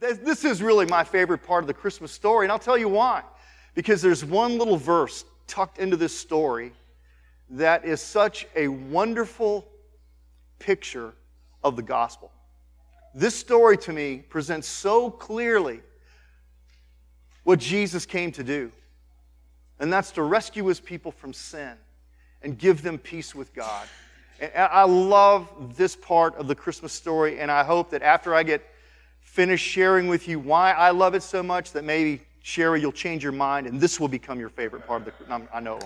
This is really my favorite part of the Christmas story, and I'll tell you why. Because there's one little verse tucked into this story that is such a wonderful picture of the gospel. This story to me presents so clearly what Jesus came to do, and that's to rescue his people from sin and give them peace with God. And I love this part of the Christmas story, and I hope that after I get finished sharing with you why I love it so much, that maybe, Sherry, you'll change your mind, and this will become your favorite part of the. I know.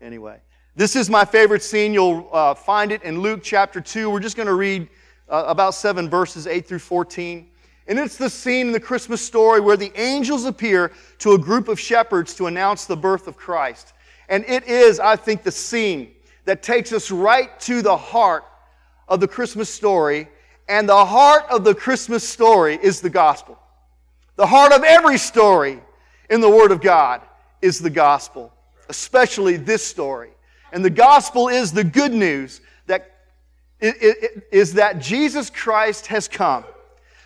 Anyway, this is my favorite scene. You'll uh, find it in Luke chapter 2. We're just going to read uh, about seven verses, 8 through 14. And it's the scene in the Christmas story where the angels appear to a group of shepherds to announce the birth of Christ. And it is, I think, the scene that takes us right to the heart of the Christmas story. And the heart of the Christmas story is the gospel. The heart of every story in the Word of God is the gospel, especially this story. And the gospel is the good news that is that Jesus Christ has come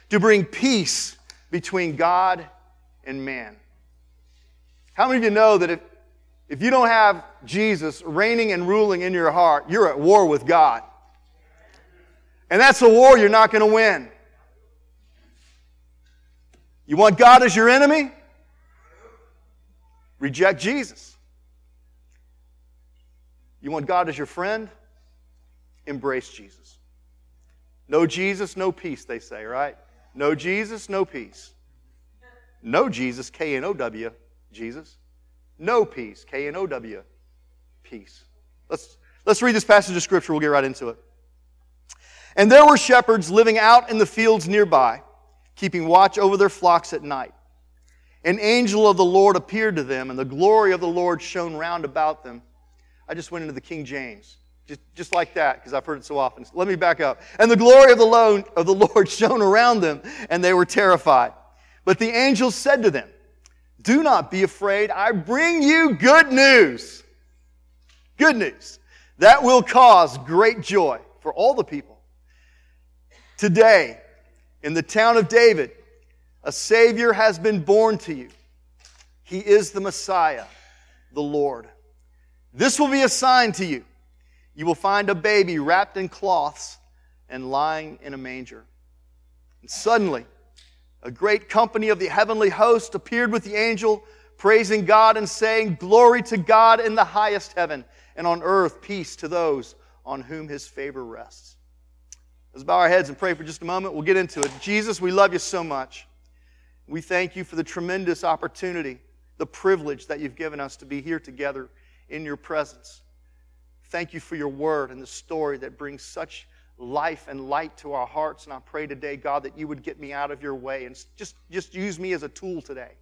to bring peace between God and man. How many of you know that if, if you don't have Jesus reigning and ruling in your heart, you're at war with God? And that's a war you're not going to win. You want God as your enemy? Reject Jesus. You want God as your friend? Embrace Jesus. No Jesus, no peace, they say, right? No Jesus, no peace. No Jesus, K N O W, Jesus. No peace, K N O W, peace. Let's, let's read this passage of Scripture. We'll get right into it. And there were shepherds living out in the fields nearby, keeping watch over their flocks at night. An angel of the Lord appeared to them, and the glory of the Lord shone round about them. I just went into the King James. Just, just like that, because I've heard it so often. Let me back up. And the glory of the, Lord, of the Lord shone around them, and they were terrified. But the angel said to them, Do not be afraid. I bring you good news. Good news. That will cause great joy for all the people. Today, in the town of David, a Savior has been born to you. He is the Messiah, the Lord. This will be a sign to you you will find a baby wrapped in cloths and lying in a manger. And suddenly, a great company of the heavenly host appeared with the angel, praising God and saying, Glory to God in the highest heaven, and on earth peace to those on whom his favor rests. Let's bow our heads and pray for just a moment. We'll get into it. Jesus, we love you so much. We thank you for the tremendous opportunity, the privilege that you've given us to be here together in your presence. Thank you for your word and the story that brings such life and light to our hearts. And I pray today, God, that you would get me out of your way and just, just use me as a tool today.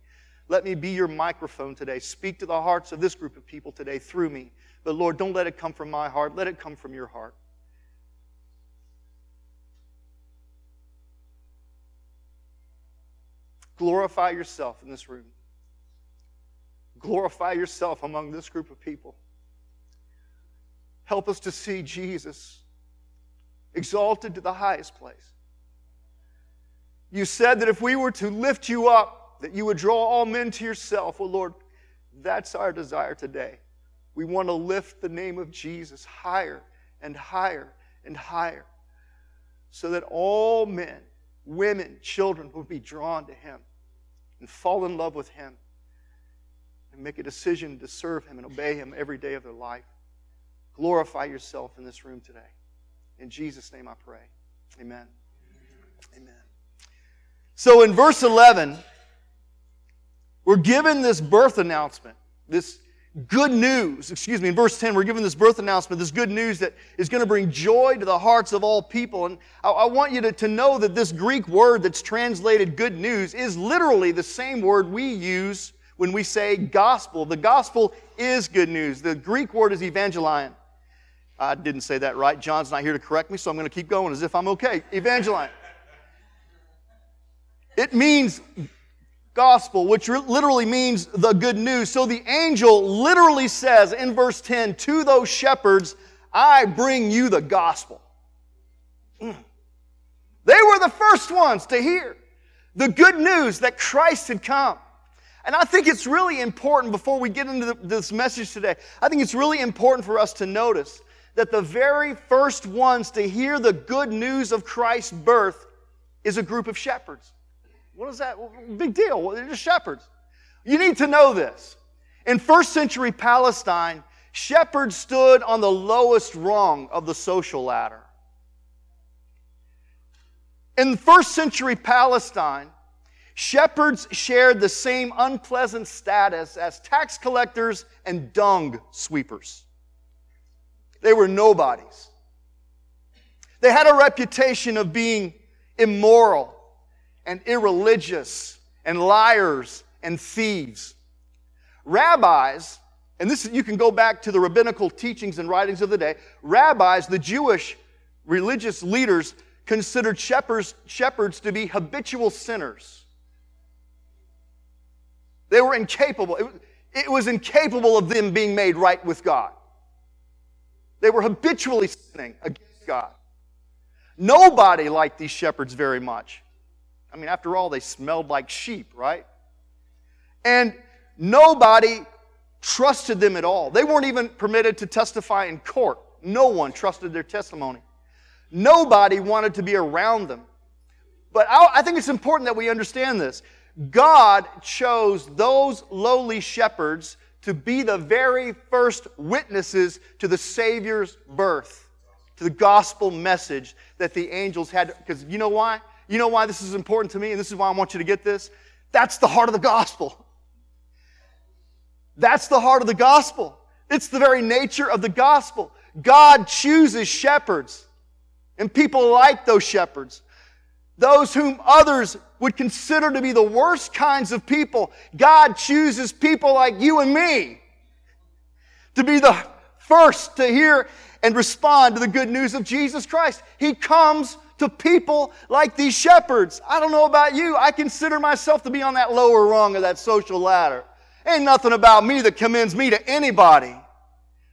Let me be your microphone today. Speak to the hearts of this group of people today through me. But Lord, don't let it come from my heart. Let it come from your heart. Glorify yourself in this room. Glorify yourself among this group of people. Help us to see Jesus exalted to the highest place. You said that if we were to lift you up, that you would draw all men to yourself. Well, Lord, that's our desire today. We want to lift the name of Jesus higher and higher and higher so that all men, women, children will be drawn to Him and fall in love with Him and make a decision to serve Him and obey Him every day of their life. Glorify yourself in this room today. In Jesus' name I pray. Amen. Amen. So in verse 11, we're given this birth announcement, this good news. Excuse me, in verse 10, we're given this birth announcement, this good news that is going to bring joy to the hearts of all people. And I, I want you to, to know that this Greek word that's translated good news is literally the same word we use when we say gospel. The gospel is good news. The Greek word is evangelion. I didn't say that right. John's not here to correct me, so I'm going to keep going as if I'm okay. Evangelion. It means gospel, which literally means the good news. So the angel literally says in verse 10 to those shepherds, I bring you the gospel. Mm. They were the first ones to hear. The good news that Christ had come. And I think it's really important before we get into the, this message today, I think it's really important for us to notice that the very first ones to hear the good news of Christ's birth is a group of shepherds. What is that? Big deal. They're just shepherds. You need to know this. In first century Palestine, shepherds stood on the lowest rung of the social ladder. In first century Palestine, shepherds shared the same unpleasant status as tax collectors and dung sweepers. They were nobodies. They had a reputation of being immoral and irreligious and liars and thieves. Rabbis, and this you can go back to the rabbinical teachings and writings of the day, rabbis, the Jewish religious leaders, considered shepherds, shepherds to be habitual sinners. They were incapable. It, it was incapable of them being made right with God. They were habitually sinning against God. Nobody liked these shepherds very much. I mean, after all, they smelled like sheep, right? And nobody trusted them at all. They weren't even permitted to testify in court. No one trusted their testimony. Nobody wanted to be around them. But I think it's important that we understand this. God chose those lowly shepherds to be the very first witnesses to the Savior's birth, to the gospel message that the angels had. Because you know why? You know why this is important to me, and this is why I want you to get this? That's the heart of the gospel. That's the heart of the gospel. It's the very nature of the gospel. God chooses shepherds, and people like those shepherds those whom others would consider to be the worst kinds of people, God chooses people like you and me to be the first to hear and respond to the good news of Jesus Christ. He comes to people like these shepherds. I don't know about you. I consider myself to be on that lower rung of that social ladder. Ain't nothing about me that commends me to anybody.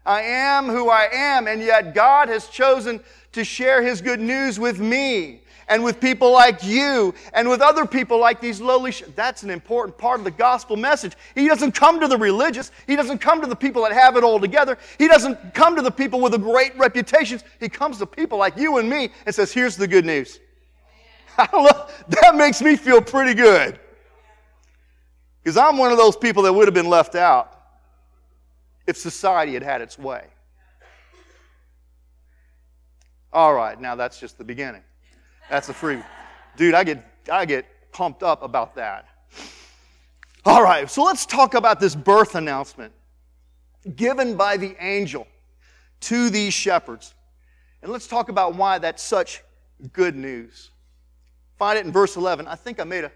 I am who I am, and yet God has chosen to share His good news with me and with people like you and with other people like these lowly. Sh- That's an important part of the gospel message. He doesn't come to the religious. He doesn't come to the people that have it all together. He doesn't come to the people with the great reputations. He comes to people like you and me and says, Here's the good news. that makes me feel pretty good. Because I'm one of those people that would have been left out if society had had its way. All right, now that's just the beginning. That's a free. Dude, I get, I get pumped up about that. All right, so let's talk about this birth announcement given by the angel to these shepherds. And let's talk about why that's such good news. Find it in verse 11. I think I made a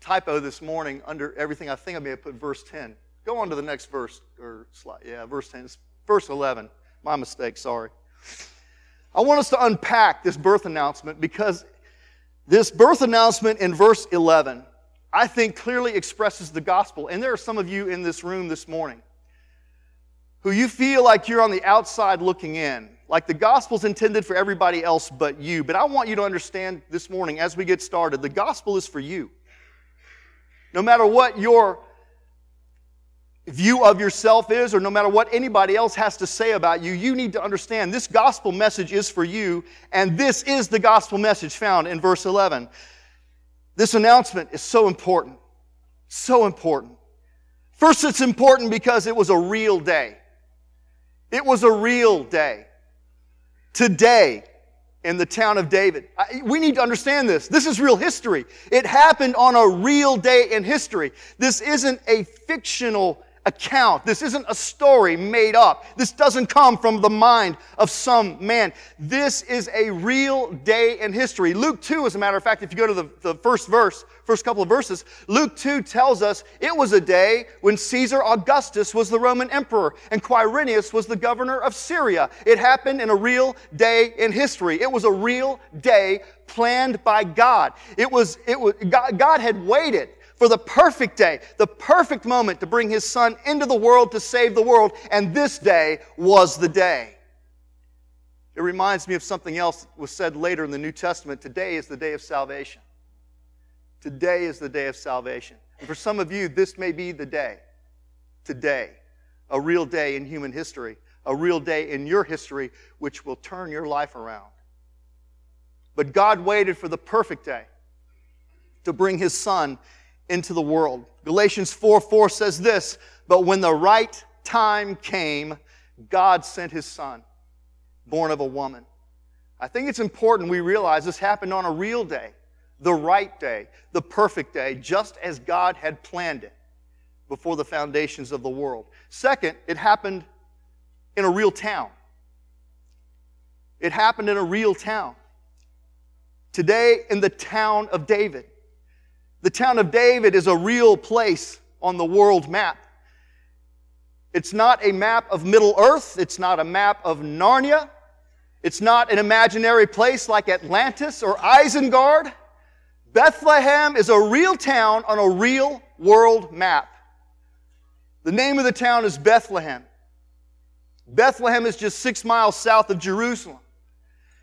typo this morning under everything. I think I may have put verse 10. Go on to the next verse or slide. Yeah, verse 10. Verse 11. My mistake, sorry. I want us to unpack this birth announcement because this birth announcement in verse 11, I think clearly expresses the gospel. And there are some of you in this room this morning who you feel like you're on the outside looking in, like the gospel's intended for everybody else but you. But I want you to understand this morning as we get started, the gospel is for you. No matter what your view of yourself is, or no matter what anybody else has to say about you, you need to understand this gospel message is for you, and this is the gospel message found in verse 11. This announcement is so important. So important. First, it's important because it was a real day. It was a real day. Today, in the town of David. we need to understand this. This is real history. It happened on a real day in history. This isn't a fictional account. This isn't a story made up. This doesn't come from the mind of some man. This is a real day in history. Luke 2, as a matter of fact, if you go to the, the first verse, first couple of verses, Luke 2 tells us it was a day when Caesar Augustus was the Roman emperor and Quirinius was the governor of Syria. It happened in a real day in history. It was a real day planned by God. It was, it was, God, God had waited for the perfect day, the perfect moment to bring his son into the world to save the world, and this day was the day. It reminds me of something else that was said later in the New Testament. Today is the day of salvation. Today is the day of salvation. And for some of you, this may be the day. Today. A real day in human history. A real day in your history, which will turn your life around. But God waited for the perfect day to bring his son into the world. Galatians 4 4 says this, but when the right time came, God sent his son, born of a woman. I think it's important we realize this happened on a real day, the right day, the perfect day, just as God had planned it before the foundations of the world. Second, it happened in a real town. It happened in a real town. Today, in the town of David. The town of David is a real place on the world map. It's not a map of Middle Earth. It's not a map of Narnia. It's not an imaginary place like Atlantis or Isengard. Bethlehem is a real town on a real world map. The name of the town is Bethlehem. Bethlehem is just six miles south of Jerusalem.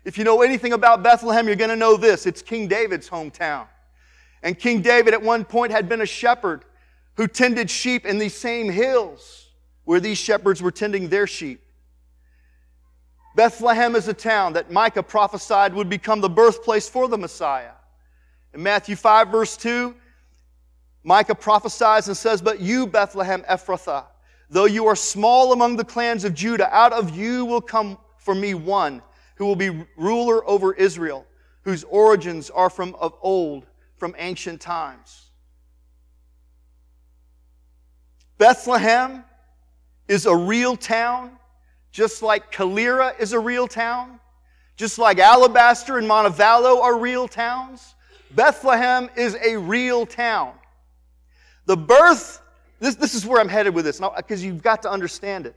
If you know anything about Bethlehem, you're going to know this. It's King David's hometown. And King David at one point had been a shepherd who tended sheep in these same hills where these shepherds were tending their sheep. Bethlehem is a town that Micah prophesied would become the birthplace for the Messiah. In Matthew 5, verse 2, Micah prophesies and says, But you, Bethlehem Ephrathah, though you are small among the clans of Judah, out of you will come for me one who will be ruler over Israel, whose origins are from of old, from ancient times. Bethlehem is a real town, just like Calera is a real town, just like Alabaster and Montevallo are real towns. Bethlehem is a real town. The birth, this, this is where I'm headed with this, because you've got to understand it.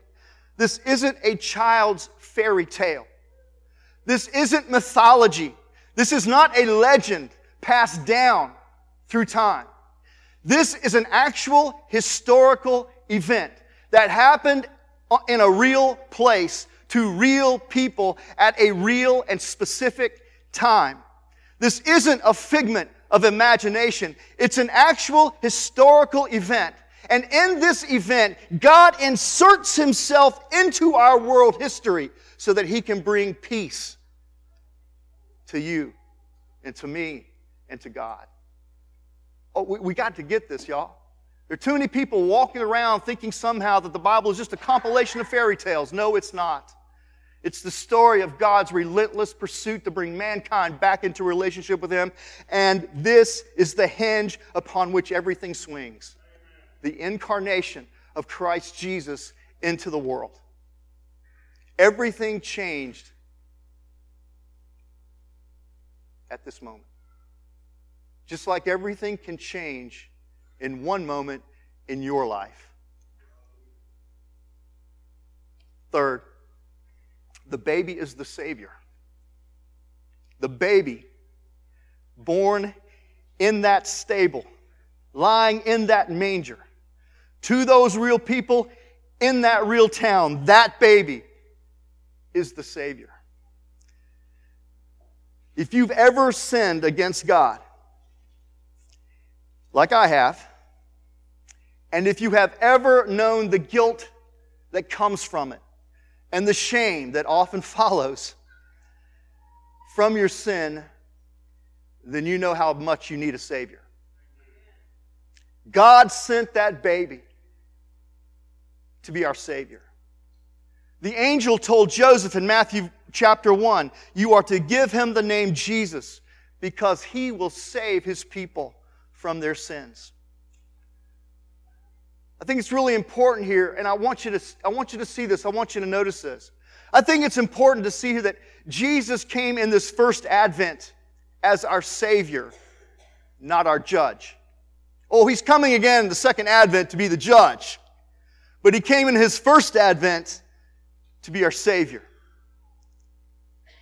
This isn't a child's fairy tale. This isn't mythology. This is not a legend passed down through time. This is an actual historical event that happened in a real place to real people at a real and specific time. This isn't a figment of imagination. It's an actual historical event. And in this event, God inserts himself into our world history so that he can bring peace to you and to me and to God. Oh, we, we got to get this, y'all. There are too many people walking around thinking somehow that the Bible is just a compilation of fairy tales. No, it's not. It's the story of God's relentless pursuit to bring mankind back into relationship with Him. And this is the hinge upon which everything swings the incarnation of Christ Jesus into the world. Everything changed at this moment. Just like everything can change in one moment in your life. Third, the baby is the Savior. The baby born in that stable, lying in that manger, to those real people in that real town, that baby is the Savior. If you've ever sinned against God, like I have, and if you have ever known the guilt that comes from it and the shame that often follows from your sin, then you know how much you need a Savior. God sent that baby to be our Savior. The angel told Joseph in Matthew chapter 1 You are to give him the name Jesus because he will save his people from their sins. I think it's really important here, and I want you to, I want you to see this. I want you to notice this. I think it's important to see here that Jesus came in this first advent as our Savior, not our judge. Oh, he's coming again in the second advent to be the judge. But he came in his first advent to be our Savior.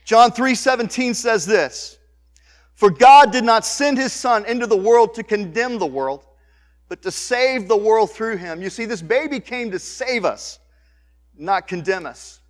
John 3 17 says this For God did not send his Son into the world to condemn the world, but to save the world through him. You see, this baby came to save us, not condemn us.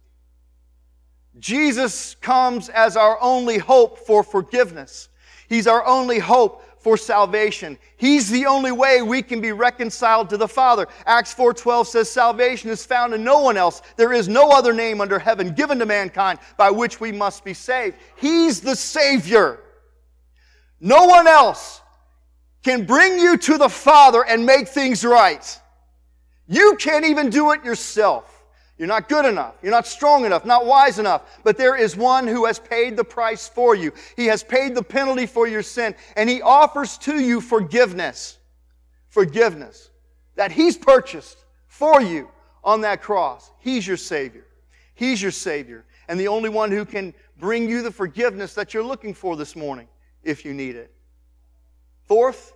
Jesus comes as our only hope for forgiveness. He's our only hope for salvation. He's the only way we can be reconciled to the Father. Acts 4:12 says salvation is found in no one else. There is no other name under heaven given to mankind by which we must be saved. He's the savior. No one else can bring you to the Father and make things right. You can't even do it yourself. You're not good enough. You're not strong enough, not wise enough. But there is one who has paid the price for you. He has paid the penalty for your sin, and he offers to you forgiveness. Forgiveness that he's purchased for you on that cross. He's your Savior. He's your Savior, and the only one who can bring you the forgiveness that you're looking for this morning if you need it. Fourth,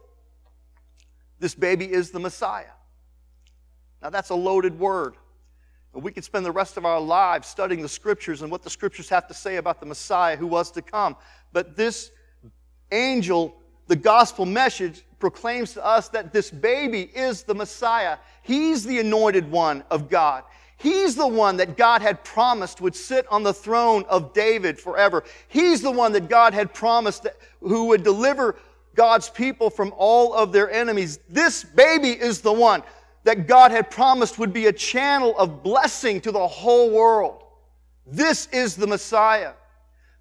this baby is the Messiah. Now, that's a loaded word. We could spend the rest of our lives studying the scriptures and what the scriptures have to say about the Messiah who was to come. But this angel, the gospel message, proclaims to us that this baby is the Messiah. He's the anointed one of God. He's the one that God had promised would sit on the throne of David forever. He's the one that God had promised that, who would deliver God's people from all of their enemies. This baby is the one that God had promised would be a channel of blessing to the whole world. This is the Messiah.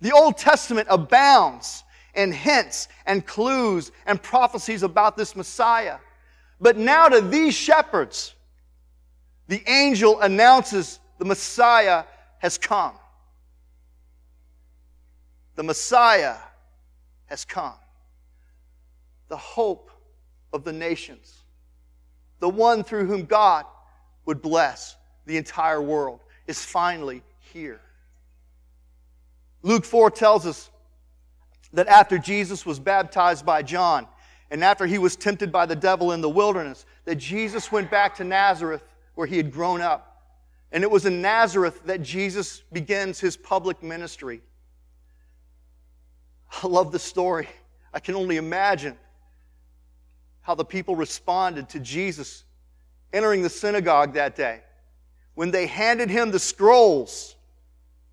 The Old Testament abounds in hints and clues and prophecies about this Messiah. But now to these shepherds, the angel announces the Messiah has come. The Messiah has come. The hope of the nations the one through whom God would bless the entire world, is finally here. Luke 4 tells us that after Jesus was baptized by John and after he was tempted by the devil in the wilderness, that Jesus went back to Nazareth where he had grown up. And it was in Nazareth that Jesus begins his public ministry. I love the story. I can only imagine how the people responded to Jesus entering the synagogue that day. When they handed him the scrolls,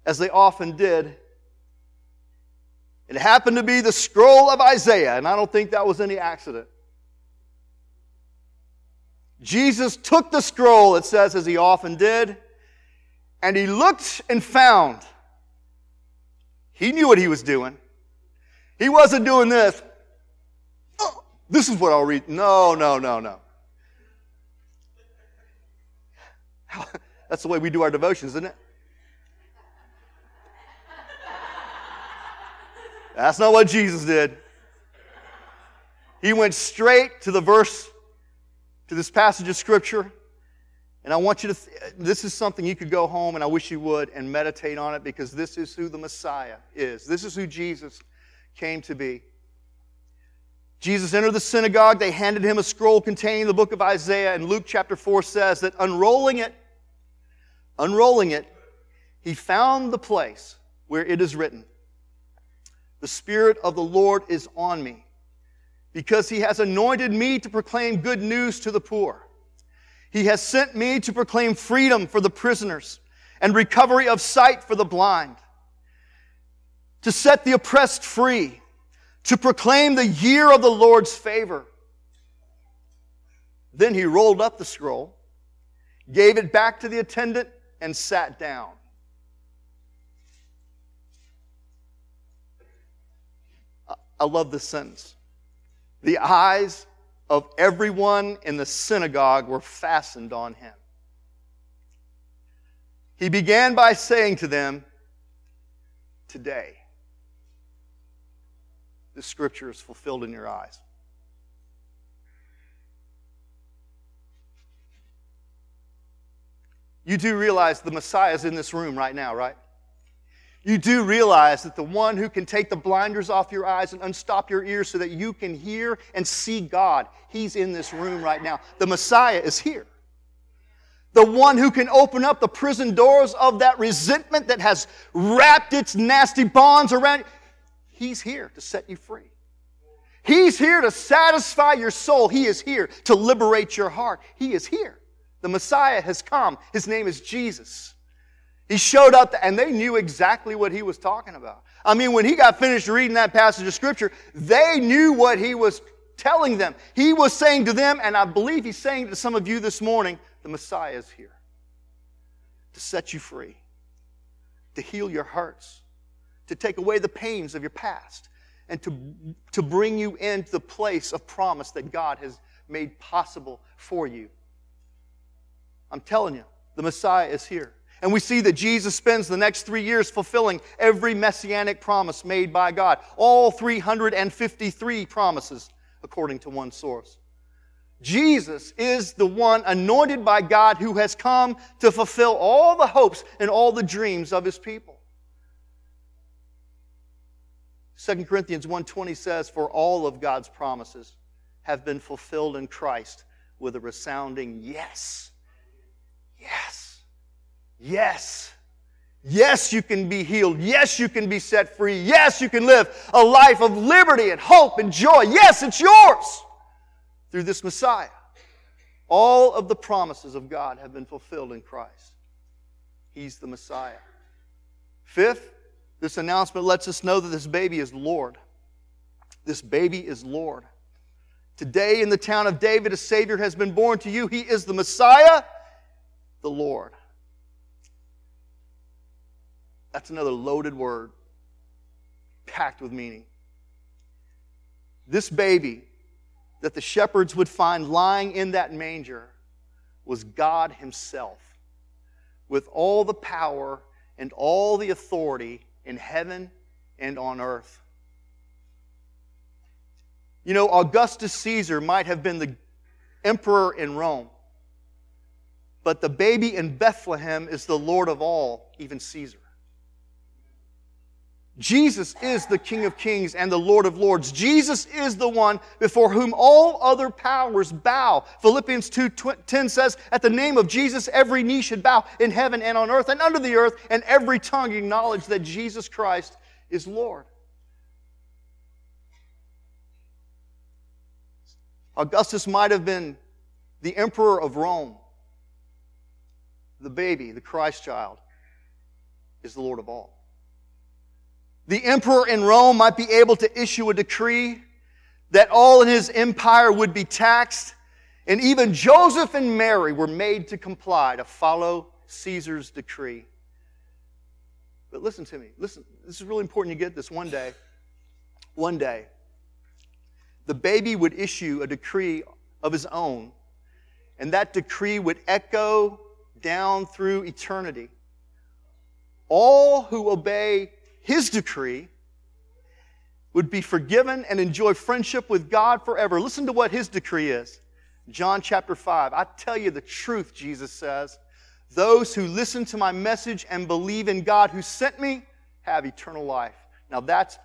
as they often did, it happened to be the scroll of Isaiah, and I don't think that was any accident. Jesus took the scroll, it says, as he often did, and he looked and found. He knew what he was doing. He wasn't doing this. Oh, this is what I'll read. No, no, no, no. That's the way we do our devotions, isn't it? That's not what Jesus did. He went straight to the verse, to this passage of Scripture. And I want you to, th- this is something you could go home, and I wish you would, and meditate on it because this is who the Messiah is. This is who Jesus came to be. Jesus entered the synagogue. They handed him a scroll containing the book of Isaiah. And Luke chapter 4 says that unrolling it, unrolling it, he found the place where it is written, The Spirit of the Lord is on me, because he has anointed me to proclaim good news to the poor. He has sent me to proclaim freedom for the prisoners and recovery of sight for the blind, to set the oppressed free to proclaim the year of the Lord's favor. Then he rolled up the scroll, gave it back to the attendant, and sat down. I love this sentence. The eyes of everyone in the synagogue were fastened on him. He began by saying to them, Today, the scripture is fulfilled in your eyes. You do realize the Messiah is in this room right now, right? You do realize that the one who can take the blinders off your eyes and unstop your ears so that you can hear and see God, he's in this room right now. The Messiah is here. The one who can open up the prison doors of that resentment that has wrapped its nasty bonds around you. He's here to set you free. He's here to satisfy your soul. He is here to liberate your heart. He is here. The Messiah has come. His name is Jesus. He showed up and they knew exactly what he was talking about. I mean, when he got finished reading that passage of scripture, they knew what he was telling them. He was saying to them, and I believe he's saying to some of you this morning, the Messiah is here to set you free, to heal your hearts, to take away the pains of your past, and to, to bring you into the place of promise that God has made possible for you. I'm telling you, the Messiah is here. And we see that Jesus spends the next three years fulfilling every messianic promise made by God. All 353 promises, according to one source. Jesus is the one anointed by God who has come to fulfill all the hopes and all the dreams of his people. 2 Corinthians 1:20 says for all of God's promises have been fulfilled in Christ with a resounding yes. Yes. Yes. Yes, you can be healed. Yes, you can be set free. Yes, you can live a life of liberty and hope and joy. Yes, it's yours through this Messiah. All of the promises of God have been fulfilled in Christ. He's the Messiah. Fifth, this announcement lets us know that this baby is Lord. This baby is Lord. Today in the town of David, a Savior has been born to you. He is the Messiah, the Lord. That's another loaded word, packed with meaning. This baby that the shepherds would find lying in that manger was God Himself, with all the power and all the authority in heaven and on earth. You know, Augustus Caesar might have been the emperor in Rome, but the baby in Bethlehem is the Lord of all, even Caesar. Jesus is the King of Kings and the Lord of Lords. Jesus is the one before whom all other powers bow. Philippians 2:10 says, "At the name of Jesus every knee should bow in heaven and on earth and under the earth, and every tongue acknowledge that Jesus Christ is Lord." Augustus might have been the emperor of Rome. The baby, the Christ child, is the Lord of all. The emperor in Rome might be able to issue a decree that all in his empire would be taxed, and even Joseph and Mary were made to comply, to follow Caesar's decree. But listen to me. Listen, this is really important you get this one day. One day, the baby would issue a decree of his own, and that decree would echo down through eternity. All who obey his decree would be forgiven and enjoy friendship with God forever. Listen to what his decree is. John chapter 5. I tell you the truth, Jesus says. Those who listen to my message and believe in God who sent me have eternal life. Now that's,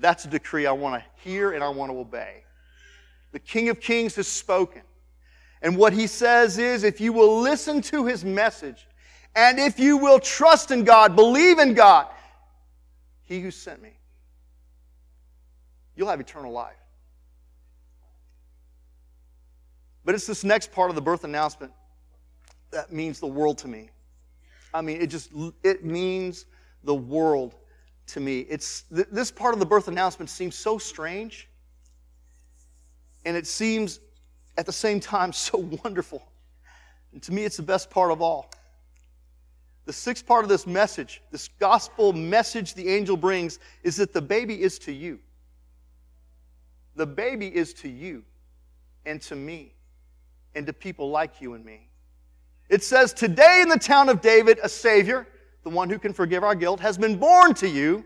that's a decree I want to hear and I want to obey. The King of Kings has spoken. And what he says is if you will listen to his message and if you will trust in God, believe in God, he who sent me. You'll have eternal life. But it's this next part of the birth announcement that means the world to me. I mean, it just it means the world to me. It's this part of the birth announcement seems so strange and it seems at the same time so wonderful. And to me it's the best part of all. The sixth part of this message, this gospel message the angel brings, is that the baby is to you. The baby is to you and to me and to people like you and me. It says, Today in the town of David, a Savior, the one who can forgive our guilt, has been born to you.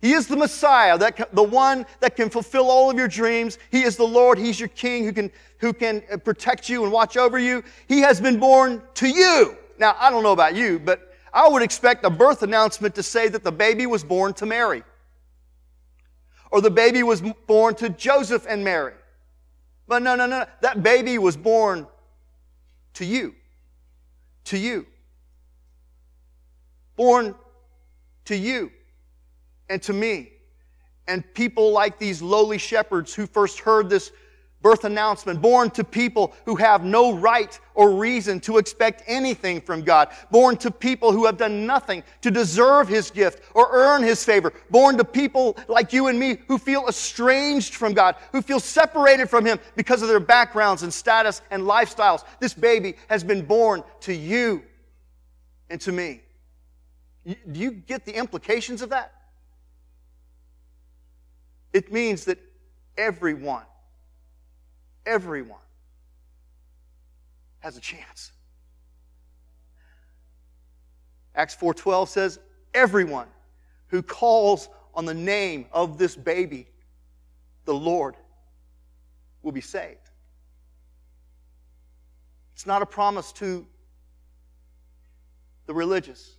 He is the Messiah, that, the one that can fulfill all of your dreams. He is the Lord. He's your King who can, who can uh, protect you and watch over you. He has been born to you. Now, I don't know about you, but I would expect a birth announcement to say that the baby was born to Mary. Or the baby was born to Joseph and Mary. But no, no, no. That baby was born to you. To you. Born to you and to me. And people like these lowly shepherds who first heard this birth announcement, born to people who have no right or reason to expect anything from God, born to people who have done nothing to deserve His gift or earn His favor, born to people like you and me who feel estranged from God, who feel separated from Him because of their backgrounds and status and lifestyles. This baby has been born to you and to me. Do you get the implications of that? It means that everyone everyone has a chance. Acts 4:12 says everyone who calls on the name of this baby the Lord will be saved. It's not a promise to the religious,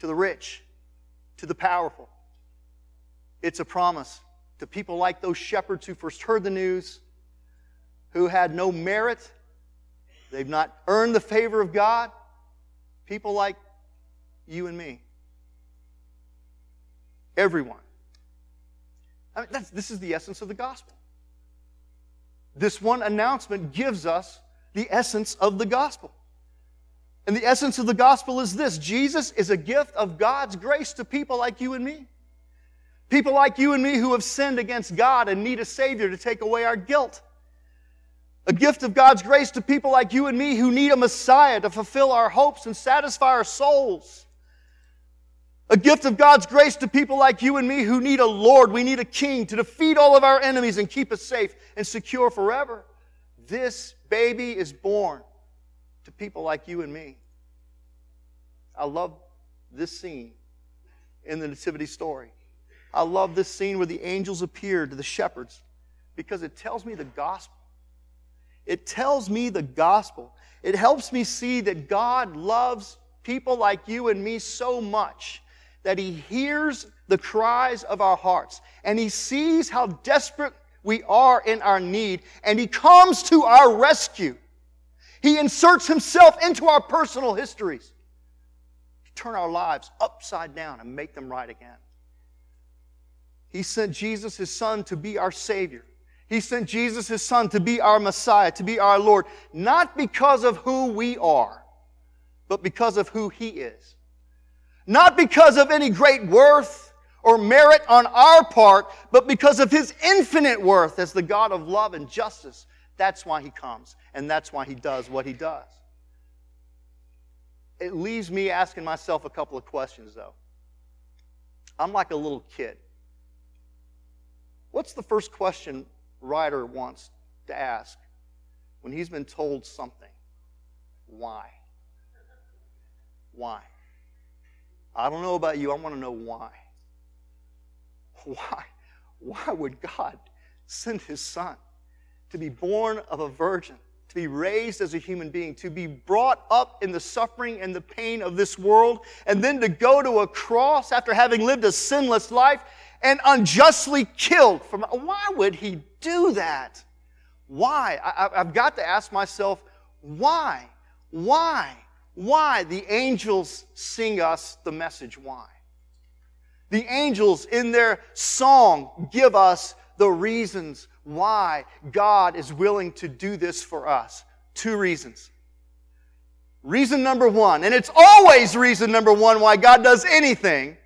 to the rich, to the powerful. It's a promise to people like those shepherds who first heard the news who had no merit, they've not earned the favor of God, people like you and me. Everyone. I mean, this is the essence of the gospel. This one announcement gives us the essence of the gospel. And the essence of the gospel is this Jesus is a gift of God's grace to people like you and me. People like you and me who have sinned against God and need a Savior to take away our guilt. A gift of God's grace to people like you and me who need a Messiah to fulfill our hopes and satisfy our souls. A gift of God's grace to people like you and me who need a Lord, we need a King to defeat all of our enemies and keep us safe and secure forever. This baby is born to people like you and me. I love this scene in the Nativity story. I love this scene where the angels appear to the shepherds because it tells me the gospel. It tells me the gospel. It helps me see that God loves people like you and me so much that He hears the cries of our hearts and He sees how desperate we are in our need and He comes to our rescue. He inserts Himself into our personal histories to turn our lives upside down and make them right again. He sent Jesus, His Son, to be our Savior. He sent Jesus, his son, to be our Messiah, to be our Lord, not because of who we are, but because of who he is. Not because of any great worth or merit on our part, but because of his infinite worth as the God of love and justice. That's why he comes, and that's why he does what he does. It leaves me asking myself a couple of questions, though. I'm like a little kid. What's the first question writer wants to ask when he's been told something. Why? Why? I don't know about you, I want to know why. Why? Why would God send his son to be born of a virgin, to be raised as a human being, to be brought up in the suffering and the pain of this world, and then to go to a cross after having lived a sinless life and unjustly killed? From, why would he do that? Why? I, have got to ask myself, why? Why? Why? The angels sing us the message why. The angels in their song give us the reasons why God is willing to do this for us. Two reasons. Reason number one, and it's always reason number one why God does anything,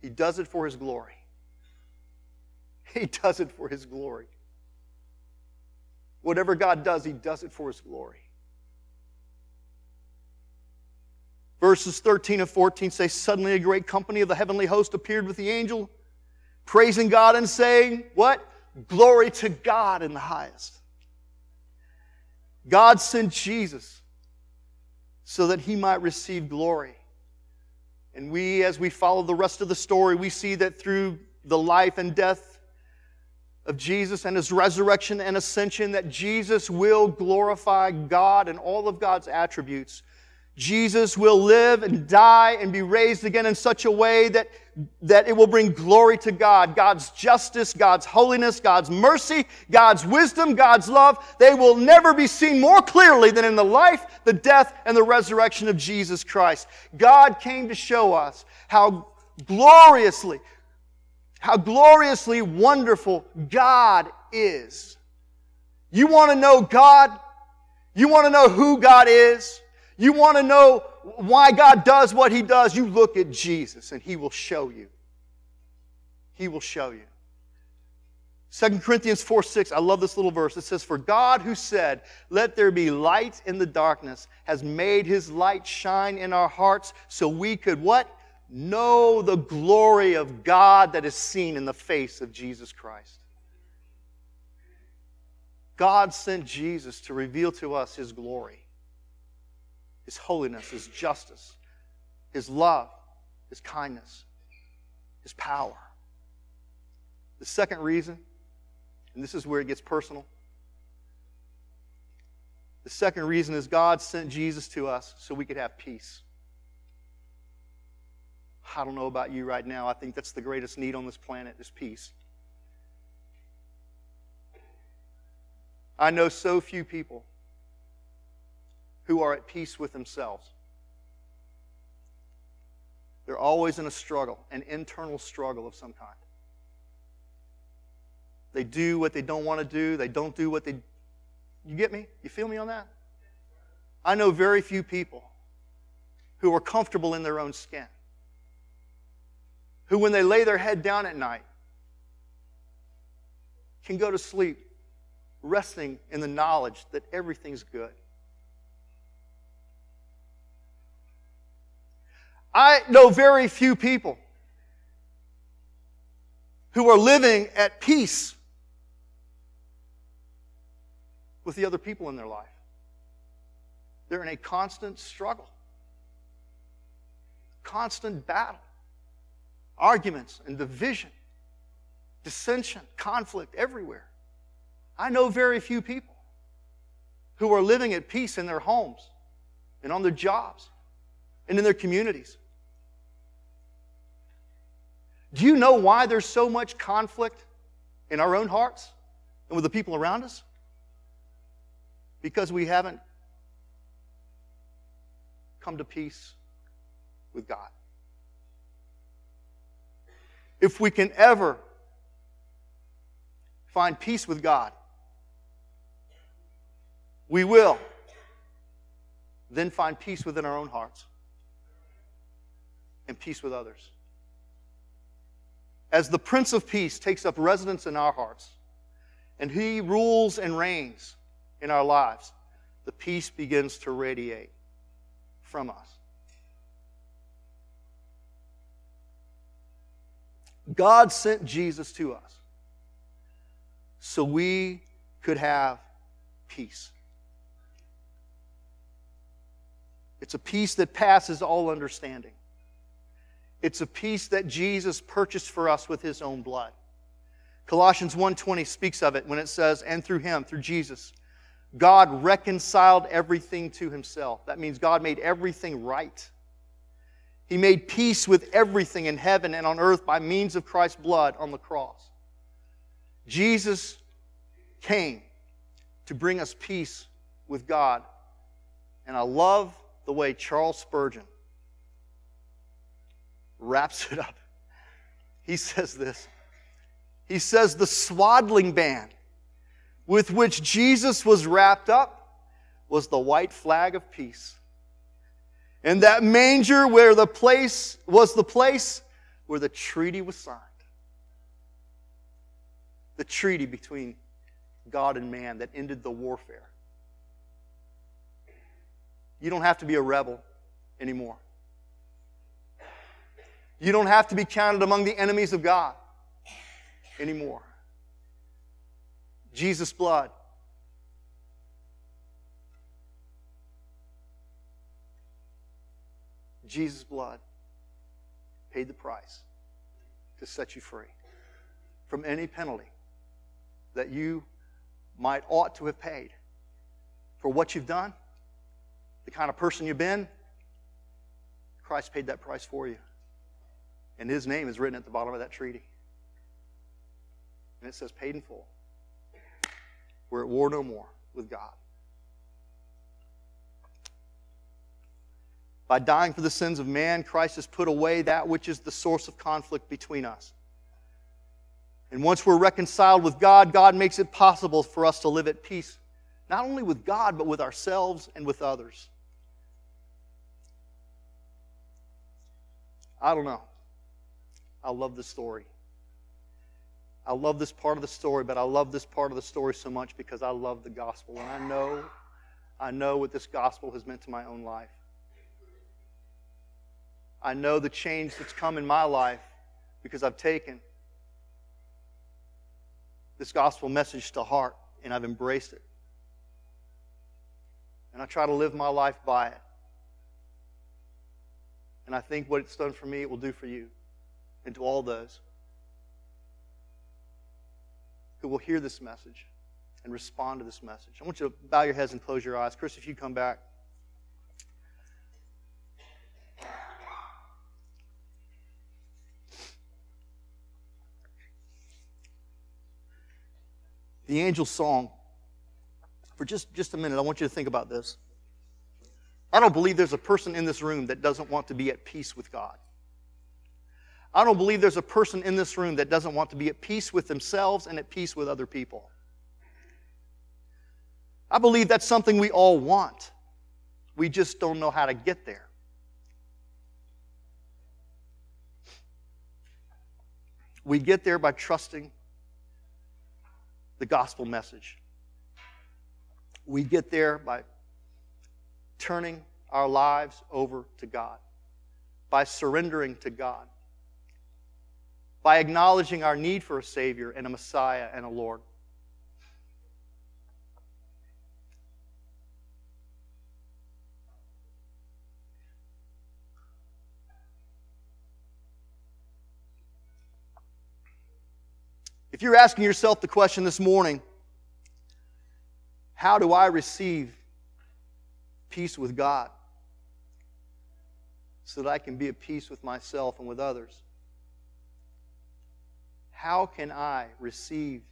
He does it for His glory. He does it for His glory. Whatever God does, He does it for His glory. Verses 13 and 14 say, Suddenly a great company of the heavenly host appeared with the angel, praising God and saying, What? Glory to God in the highest. God sent Jesus so that he might receive glory. And we, as we follow the rest of the story, we see that through the life and death of Jesus and his resurrection and ascension that Jesus will glorify God and all of God's attributes. Jesus will live and die and be raised again in such a way that, that it will bring glory to God. God's justice, God's holiness, God's mercy, God's wisdom, God's love, they will never be seen more clearly than in the life, the death, and the resurrection of Jesus Christ. God came to show us how gloriously, how gloriously wonderful God is. You want to know God? You want to know who God is? You want to know why God does what He does? You look at Jesus and He will show you. He will show you. 2 Corinthians 4 6, I love this little verse. It says, For God who said, Let there be light in the darkness, has made his light shine in our hearts so we could what? Know the glory of God that is seen in the face of Jesus Christ. God sent Jesus to reveal to us his glory, his holiness, his justice, his love, his kindness, his power. The second reason and this is where it gets personal. The second reason is God sent Jesus to us so we could have peace. I don't know about you right now. I think that's the greatest need on this planet is peace. I know so few people who are at peace with themselves. They're always in a struggle, an internal struggle of some kind. They do what they don't want to do. They don't do what they. You get me? You feel me on that? I know very few people who are comfortable in their own skin, who, when they lay their head down at night, can go to sleep resting in the knowledge that everything's good. I know very few people who are living at peace with the other people in their life. They're in a constant struggle, constant battle, arguments and division, dissension, conflict everywhere. I know very few people who are living at peace in their homes and on their jobs and in their communities. Do you know why there's so much conflict in our own hearts and with the people around us? because we haven't come to peace with God. If we can ever find peace with God, we will then find peace within our own hearts and peace with others. As the Prince of Peace takes up residence in our hearts and he rules and reigns in our lives, the peace begins to radiate from us. God sent Jesus to us so we could have peace. It's a peace that passes all understanding. It's a peace that Jesus purchased for us with his own blood. Colossians 1:20 speaks of it when it says and through him through Jesus God reconciled everything to himself. That means God made everything right. He made peace with everything in heaven and on earth by means of Christ's blood on the cross. Jesus came to bring us peace with God. And I love the way Charles Spurgeon wraps it up. He says this. He says, The swaddling band with which Jesus was wrapped up was the white flag of peace. And that manger where the place was the place where the treaty was signed. The treaty between God and man that ended the warfare. You don't have to be a rebel anymore. You don't have to be counted among the enemies of God anymore. Jesus' blood. Jesus' blood paid the price to set you free from any penalty that you might ought to have paid for what you've done, the kind of person you've been. Christ paid that price for you. And his name is written at the bottom of that treaty. And it says paid in full. We're at war no more with God. By dying for the sins of man, Christ has put away that which is the source of conflict between us. And once we're reconciled with God, God makes it possible for us to live at peace, not only with God, but with ourselves and with others. I don't know. I love this story. I love this part of the story, but I love this part of the story so much because I love the gospel. And I know, I know what this gospel has meant to my own life. I know the change that's come in my life because I've taken this gospel message to heart and I've embraced it. And I try to live my life by it. And I think what it's done for me, it will do for you and to all those who will hear this message and respond to this message. I want you to bow your heads and close your eyes. Chris, if you come back. The angel song. For just, just a minute, I want you to think about this. I don't believe there's a person in this room that doesn't want to be at peace with God. I don't believe there's a person in this room that doesn't want to be at peace with themselves and at peace with other people. I believe that's something we all want. We just don't know how to get there. We get there by trusting the gospel message. We get there by turning our lives over to God, by surrendering to God by acknowledging our need for a Savior and a Messiah and a Lord. If you're asking yourself the question this morning, how do I receive peace with God so that I can be at peace with myself and with others? How can I receive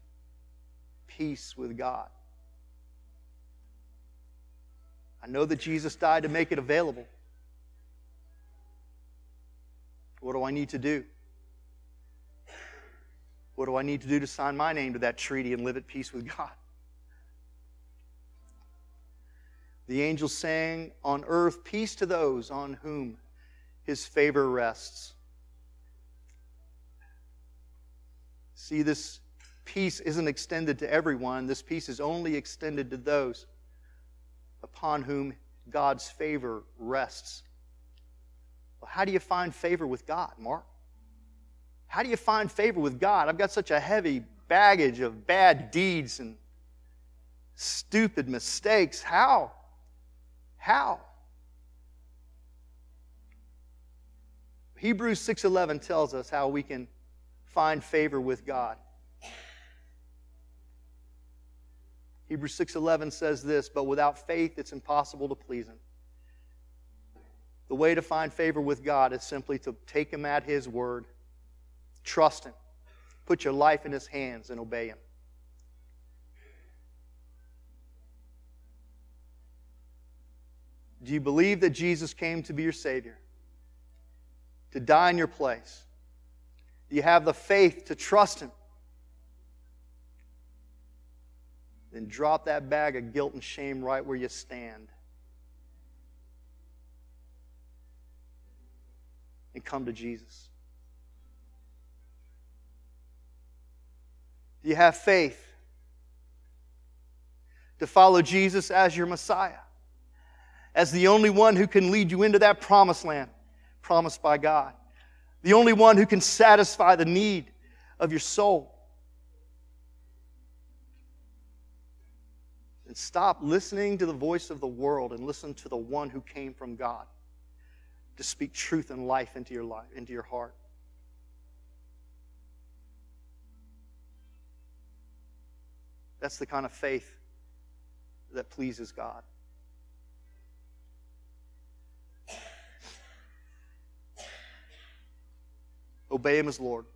peace with God? I know that Jesus died to make it available. What do I need to do? What do I need to do to sign my name to that treaty and live at peace with God? The angel sang, On earth, peace to those on whom his favor rests. See, this peace isn't extended to everyone. This peace is only extended to those upon whom God's favor rests. Well, how do you find favor with God, Mark? How do you find favor with God? I've got such a heavy baggage of bad deeds and stupid mistakes. How? How? Hebrews 6:11 tells us how we can find favor with God. Hebrews 6:11 says this, but without faith it's impossible to please him. The way to find favor with God is simply to take him at his word, trust him, put your life in his hands and obey him. Do you believe that Jesus came to be your Savior? To die in your place? Do you have the faith to trust Him? Then drop that bag of guilt and shame right where you stand. And come to Jesus. Do you have faith to follow Jesus as your Messiah? As the only one who can lead you into that promised land promised by God? the only one who can satisfy the need of your soul. And stop listening to the voice of the world and listen to the one who came from God to speak truth and life into your life, into your heart. That's the kind of faith that pleases God. Obey him as Lord.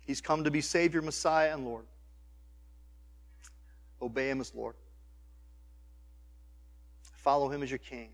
He's come to be Savior, Messiah, and Lord. Obey him as Lord. Follow him as your King.